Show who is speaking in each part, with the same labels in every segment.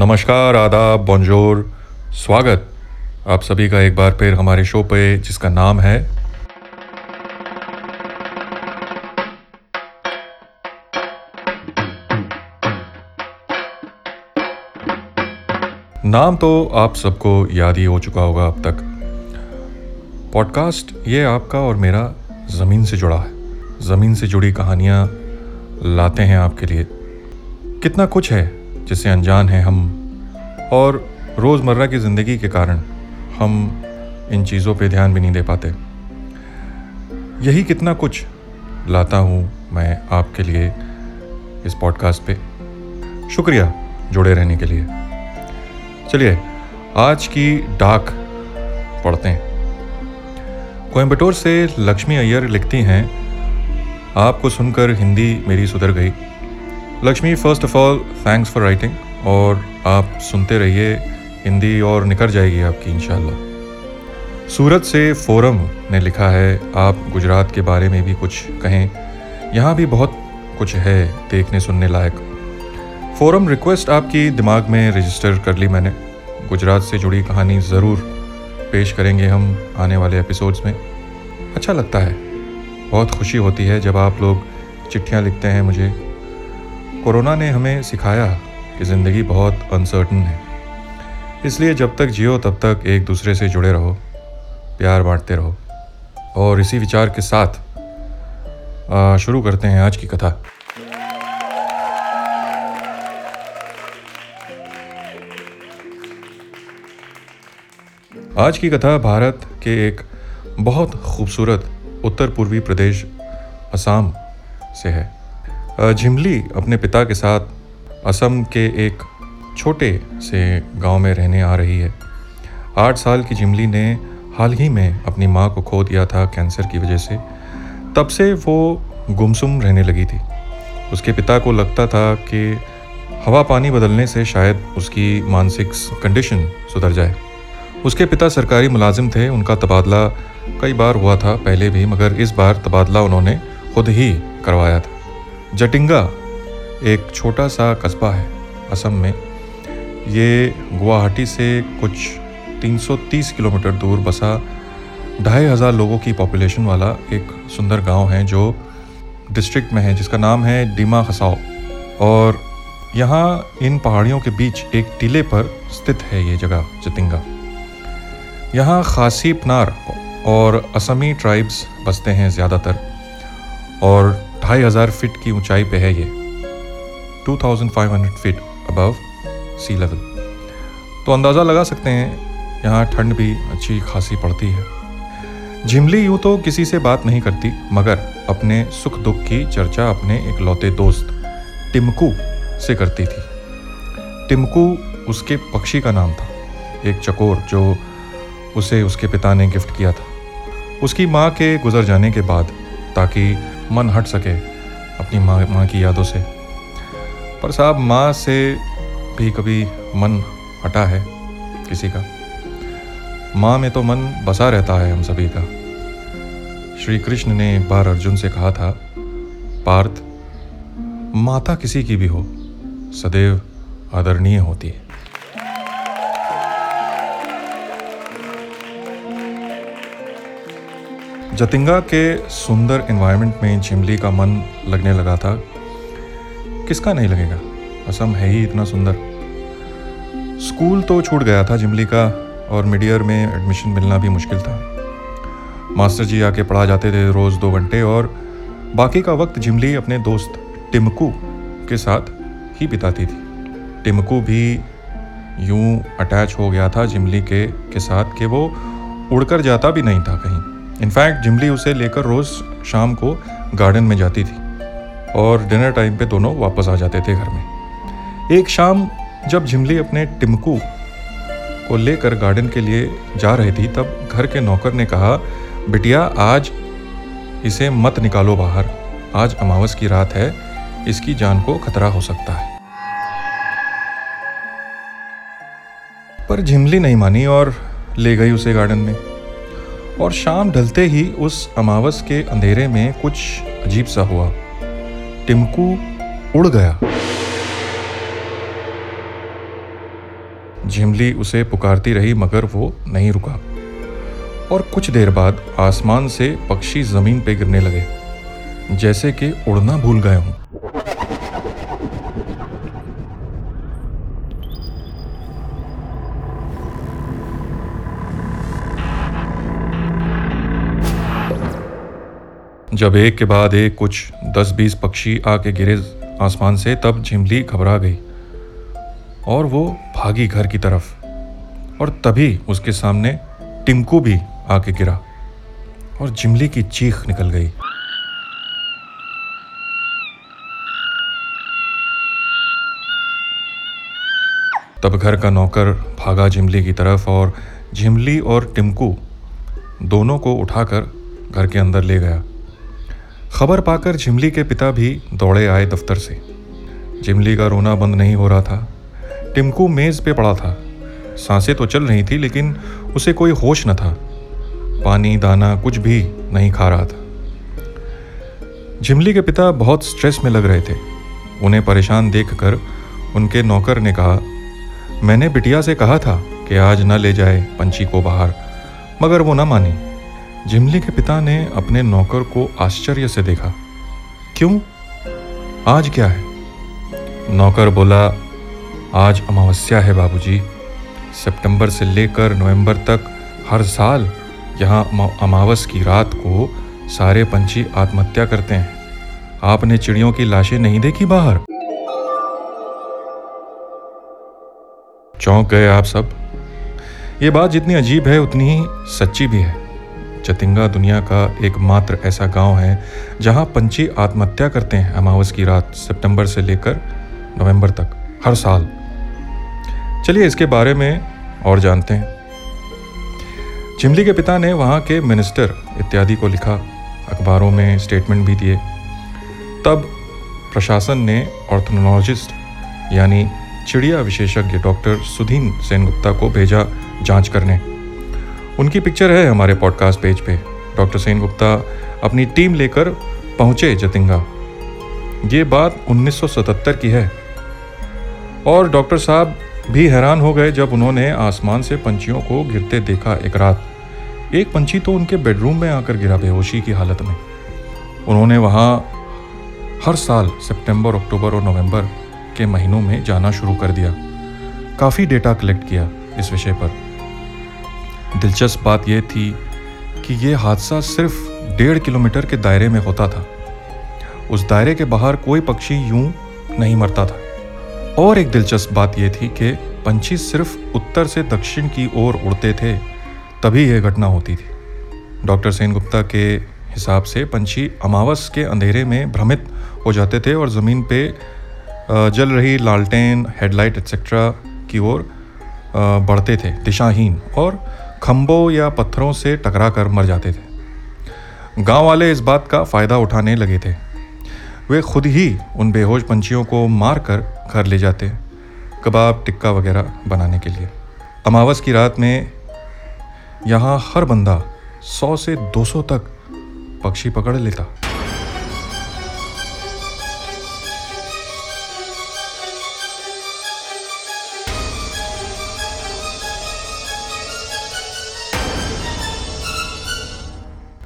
Speaker 1: नमस्कार, आदाब बॉन्जोर स्वागत। आप सभी का एक बार फिर हमारे शो पे, जिसका नाम है नाम तो आप सबको याद ही हो चुका होगा अब तक। पॉडकास्ट ये आपका और मेरा ज़मीन से जुड़ा है। ज़मीन से जुड़ी कहानियाँ लाते हैं आपके लिए। कितना कुछ है जिससे अनजान हैं हम और रोज़मर्रा की ज़िंदगी के कारण हम इन चीज़ों पे ध्यान भी नहीं दे पाते। यही कितना कुछ लाता हूँ मैं आपके लिए इस पॉडकास्ट पे। शुक्रिया जुड़े रहने के लिए। चलिए, आज की डाक पढ़ते हैं। कोयम्बटूर से लक्ष्मी अय्यर लिखती हैं, आपको सुनकर हिंदी मेरी सुधर गई। Lakshmi first of all thanks for writing और आप सुनते रहिए, हिंदी और निकल जाएगी आपकी, इंशाल्लाह। सूरत से फोरम ने लिखा है, आप गुजरात के बारे में भी कुछ कहें। यहाँ भी बहुत कुछ है देखने सुनने लायक। फोरम रिक्वेस्ट आपकी दिमाग में रजिस्टर कर ली मैंने। गुजरात से जुड़ी कहानी ज़रूर पेश करेंगे हम आने वाले एपिसोड्स में। अच्छा लगता है। बहुत खुशी होती है जब आप लोग चिट्ठियाँ लिखते हैं मुझे। कोरोना ने हमें सिखाया कि ज़िंदगी बहुत अनसर्टन है। इसलिए जब तक जियो, तब तक एक दूसरे से जुड़े रहो, प्यार बांटते रहो। और इसी विचार के साथ शुरू करते हैं आज की कथा। आज की कथा भारत के एक बहुत खूबसूरत उत्तर पूर्वी प्रदेश, असम से है। झिमली अपने पिता के साथ असम के एक छोटे से गाँव में रहने आ रही है। आठ साल की जिमली ने हाल ही में अपनी माँ को खो दिया था कैंसर की वजह से। तब से वो गुमसुम रहने लगी थी। उसके पिता को लगता था कि हवा पानी बदलने से शायद उसकी मानसिक कंडीशन सुधर जाए। उसके पिता सरकारी मुलाजिम थे, उनका तबादला कई बार हुआ था पहले भी, मगर इस बार तबादला उन्होंने खुद ही करवाया था। जटिंगा एक छोटा सा कस्बा है असम में। ये गुवाहाटी से कुछ 330 किलोमीटर दूर बसा ढाई हज़ार लोगों की पॉपुलेशन वाला एक सुंदर गाँव है जो डिस्ट्रिक्ट में है, जिसका नाम है डीमा खसाओ। और यहाँ इन पहाड़ियों के बीच एक टीले पर स्थित है ये जगह, जतिंगा। यहाँ खासी पनार और असमी ट्राइब्स बसते हैं ज़्यादातर, और ढाई हज़ार फिट की ऊंचाई पे है ये। 2500 फीट अबव सी लेवल तो अंदाज़ा लगा सकते हैं, यहाँ ठंड भी अच्छी खासी पड़ती है। झिमली यूँ तो किसी से बात नहीं करती, मगर अपने सुख दुख की चर्चा अपने एक लौते दोस्त, टिमकू, से करती थी। टिमकू उसके पक्षी का नाम था, एक चकोर जो उसे उसके पिता ने गिफ्ट किया था। उसकी माँ के गुजर जाने के बाद, ताकि मन हट सके अपनी माँ माँ की यादों से। पर साहब, माँ से भी कभी मन हटा है किसी का? माँ में तो मन बसा रहता है हम सभी का। श्री कृष्ण ने एक बार अर्जुन से कहा था, पार्थ, माता किसी की भी हो, सदैव आदरणीय होती है। जतिंगा के सुंदर इन्वायरमेंट में झिमली का मन लगने लगा था। किसका नहीं लगेगा? असम है ही इतना सुंदर। स्कूल तो छूट गया था जिमली का और मिड ईयर में एडमिशन मिलना भी मुश्किल था। मास्टर जी आके पढ़ा जाते थे रोज़ दो घंटे और बाकी का वक्त जिमली अपने दोस्त टिमकू के साथ ही बिताती थी। टिमकू भी यूँ अटैच हो गया था झिमली के के साथ कि वो उड़कर जाता भी नहीं था कहीं। इनफैक्ट जिमली उसे लेकर रोज़ शाम को गार्डन में जाती थी। और डिनर टाइम पे दोनों वापस आ जाते थे घर में। एक शाम जब झिमली अपने टिमकू को लेकर गार्डन के लिए जा रही थी, तब घर के नौकर ने कहा, बिटिया, आज इसे मत निकालो बाहर। आज अमावस की रात है, इसकी जान को खतरा हो सकता है। पर झिमली नहीं मानी और ले गई उसे गार्डन में। और शाम ढलते ही उस अमावस के अंधेरे में कुछ अजीब सा हुआ। टिमकू उड़ गया। झिमली उसे पुकारती रही, मगर वो नहीं रुका। और कुछ देर बाद आसमान से पक्षी ज़मीन पे गिरने लगे, जैसे कि उड़ना भूल गए हों। जब एक के बाद एक कुछ दस बीस पक्षी आके गिरे आसमान से, तब झिमली घबरा गई और वो भागी घर की तरफ़ और तभी उसके सामने टिमकू भी आके गिरा और झिमली की चीख निकल गई। तब घर का नौकर भागा झिमली की तरफ़ और झिमली और टिमकू दोनों को उठाकर घर के अंदर ले गया। खबर पाकर झिमली के पिता भी दौड़े आए दफ्तर से। झिमली का रोना बंद नहीं हो रहा था। टिमकू मेज़ पे पड़ा था। साँसें तो चल रही थी, लेकिन उसे कोई होश न था। पानी, दाना, कुछ भी नहीं खा रहा था। झिमली के पिता बहुत स्ट्रेस में लग रहे थे। उन्हें परेशान देखकर उनके नौकर ने कहा, मैंने बिटिया से कहा था कि आज न ले जाए पंछी को बाहर, मगर वो न मानी। जिमली के पिता ने अपने नौकर को आश्चर्य से देखा। क्यों? आज क्या है? नौकर बोला, आज अमावस्या है बाबूजी। सितंबर से लेकर नवंबर तक हर साल यहाँ अमावस की रात को सारे पंछी आत्महत्या करते हैं। आपने चिड़ियों की लाशें नहीं देखी बाहर? चौंक गए आप सब। ये बात जितनी अजीब है, उतनी ही सच्ची भी है। चतिंगा दुनिया का एकमात्र ऐसा गाँव है, जहाँ पंछी आत्महत्या करते हैं अमावस की रात, सितंबर से लेकर नवंबर तक, हर साल। चलिए इसके बारे में और जानते हैं। चिमली के पिता ने वहाँ के मिनिस्टर इत्यादि को लिखा, अखबारों में स्टेटमेंट भी दिए। तब प्रशासन ने ऑर्थोनोलॉजिस्ट, यानी चिड़िया विशेषज्ञ डॉक्टर सुधीन सेनगुप्ता को भेजा जाँच करने। उनकी पिक्चर है हमारे पॉडकास्ट पेज पे। डॉक्टर सेन गुप्ता अपनी टीम लेकर पहुँचे जतिंगा। ये बात 1977 की है। और डॉक्टर साहब भी हैरान हो गए जब उन्होंने आसमान से पंछियों को गिरते देखा एक रात। एक पंछी तो उनके बेडरूम में आकर गिरा बेहोशी की हालत में। उन्होंने वहाँ हर साल सितंबर, अक्टूबर और नवंबर के महीनों में जाना शुरू कर दिया। काफ़ी डेटा कलेक्ट किया इस विषय पर। दिलचस्प बात यह थी कि यह हादसा सिर्फ़ डेढ़ किलोमीटर के दायरे में होता था। उस दायरे के बाहर कोई पक्षी यूँ नहीं मरता था। और एक दिलचस्प बात यह थी कि पंछी सिर्फ़ उत्तर से दक्षिण की ओर उड़ते थे, तभी यह घटना होती थी। डॉक्टर सेन गुप्ता के हिसाब से पंछी अमावस के अंधेरे में भ्रमित हो जाते थे और ज़मीन पे जल रही लालटेन, हेडलाइट एक्सेट्रा की ओर बढ़ते थे, दिशाहीन। और खम्भों या पत्थरों से टकरा कर मर जाते थे। गाँव वाले इस बात का फ़ायदा उठाने लगे थे। वे खुद ही उन बेहोश पंछियों को मार कर घर ले जाते, कबाब, टिक्का वगैरह बनाने के लिए। अमावस की रात में यहाँ हर बंदा सौ से दो सौ तक पक्षी पकड़ लेता।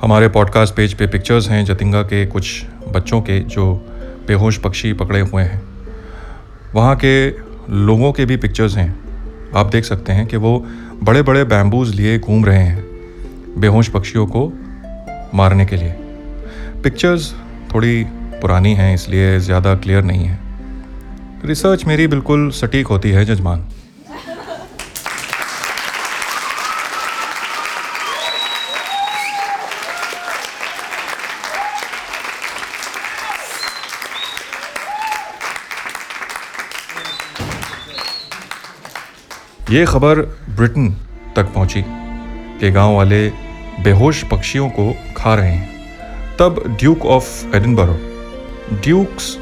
Speaker 1: हमारे पॉडकास्ट पेज पे पिक्चर्स हैं जतिंगा के कुछ बच्चों के जो बेहोश पक्षी पकड़े हुए हैं। वहाँ के लोगों के भी पिक्चर्स हैं। आप देख सकते हैं कि वो बड़े बड़े बैम्बूज लिए घूम रहे हैं बेहोश पक्षियों को मारने के लिए। पिक्चर्स थोड़ी पुरानी हैं, इसलिए ज़्यादा क्लियर नहीं है। रिसर्च मेरी बिल्कुल सटीक होती है, जजमान। ये खबर ब्रिटेन तक पहुँची कि गाँव वाले बेहोश पक्षियों को खा रहे हैं। तब duke of Edinburgh dukes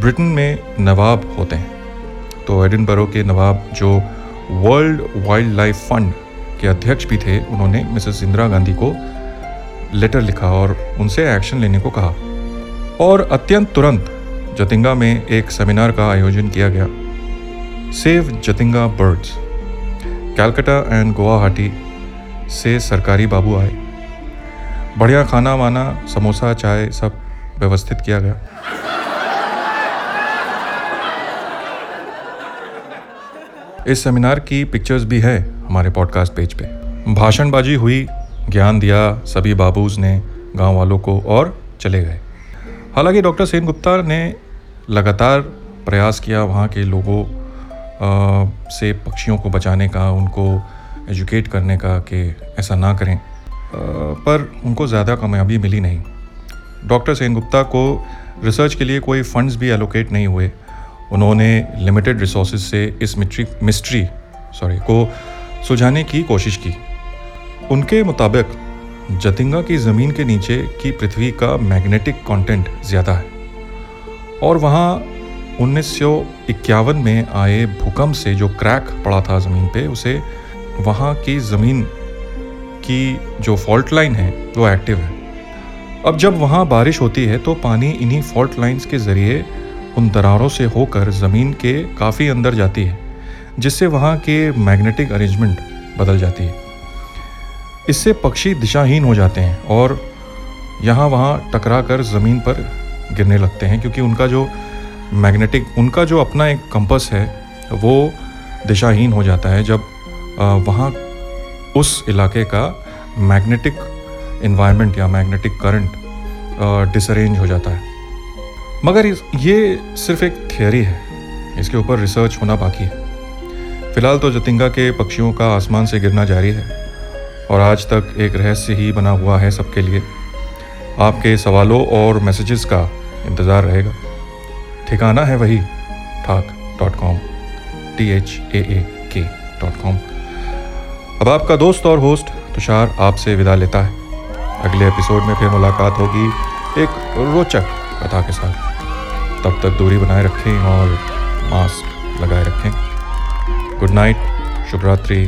Speaker 1: Britain में नवाब होते हैं। तो एडिनबरो के नवाब जो वर्ल्ड वाइल्ड लाइफ फंड के अध्यक्ष भी थे, उन्होंने मिसेस इंदिरा गांधी को लेटर लिखा और उनसे एक्शन लेने को कहा। और अत्यंत तुरंत जतिंगा में एक सेमिनार का आयोजन किया गया। Save Jatinga birds Calcutta and Guwahati से सरकारी बाबू आए। बढ़िया खाना वाना, समोसा, चाय सब व्यवस्थित किया गया। इस सेमिनार की पिक्चर्स भी है हमारे पॉडकास्ट पेज पे। भाषणबाजी हुई, ज्ञान दिया, सभी बाबूज ने गाँव वालों को और चले गए। हालाँकि डॉक्टर सेन गुप्ता ने लगातार प्रयास किया वहाँ के लोगों से पक्षियों को बचाने का, उनको एजुकेट करने का कि ऐसा ना करें। पर उनको ज़्यादा कामयाबी मिली नहीं। डॉक्टर सेन गुप्ता को रिसर्च के लिए कोई फंड्स भी एलोकेट नहीं हुए। उन्होंने लिमिटेड रिसोर्स से इस मिट्री मिस्ट्री सॉरी को सुझाने की कोशिश की। उनके मुताबिक, जतिंगा की ज़मीन के नीचे की पृथ्वी का मैग्नेटिक कंटेंट ज़्यादा है। और वहाँ उन्नीस सौ इक्यावन में आए भूकंप से जो क्रैक पड़ा था ज़मीन पे, उसे वहाँ की ज़मीन की जो फॉल्ट लाइन है, वो एक्टिव है। अब जब वहाँ बारिश होती है तो पानी इन्हीं फॉल्ट लाइंस के ज़रिए उन दरारों से होकर ज़मीन के काफ़ी अंदर जाती है, जिससे वहाँ के मैग्नेटिक अरेंजमेंट बदल जाती है। इससे पक्षी दिशाहीन हो जाते हैं और यहाँ वहाँ टकरा कर ज़मीन पर गिरने लगते हैं, क्योंकि उनका जो मैग्नेटिक उनका जो अपना एक कंपस है, वो दिशाहीन हो जाता है जब वहाँ उस इलाके का मैग्नेटिक इन्वायरमेंट या मैग्नेटिक करंट डिसरेंज हो जाता है। मगर ये सिर्फ़ एक थियोरी है, इसके ऊपर रिसर्च होना बाकी है। फ़िलहाल तो जतिंगा के पक्षियों का आसमान से गिरना जारी है, और आज तक एक रहस्य ही बना हुआ है सबके लिए। आपके सवालों और मैसेजेस का इंतज़ार रहेगा। ठिकाना है वही Thaak dot com T H A A K dot com. अब आपका दोस्त और होस्ट तुषार आपसे विदा लेता है। अगले एपिसोड में फिर मुलाकात होगी एक रोचक कथा के साथ। तब तक दूरी बनाए रखें और मास्क लगाए रखें। गुड नाइट, शुभ रात्रि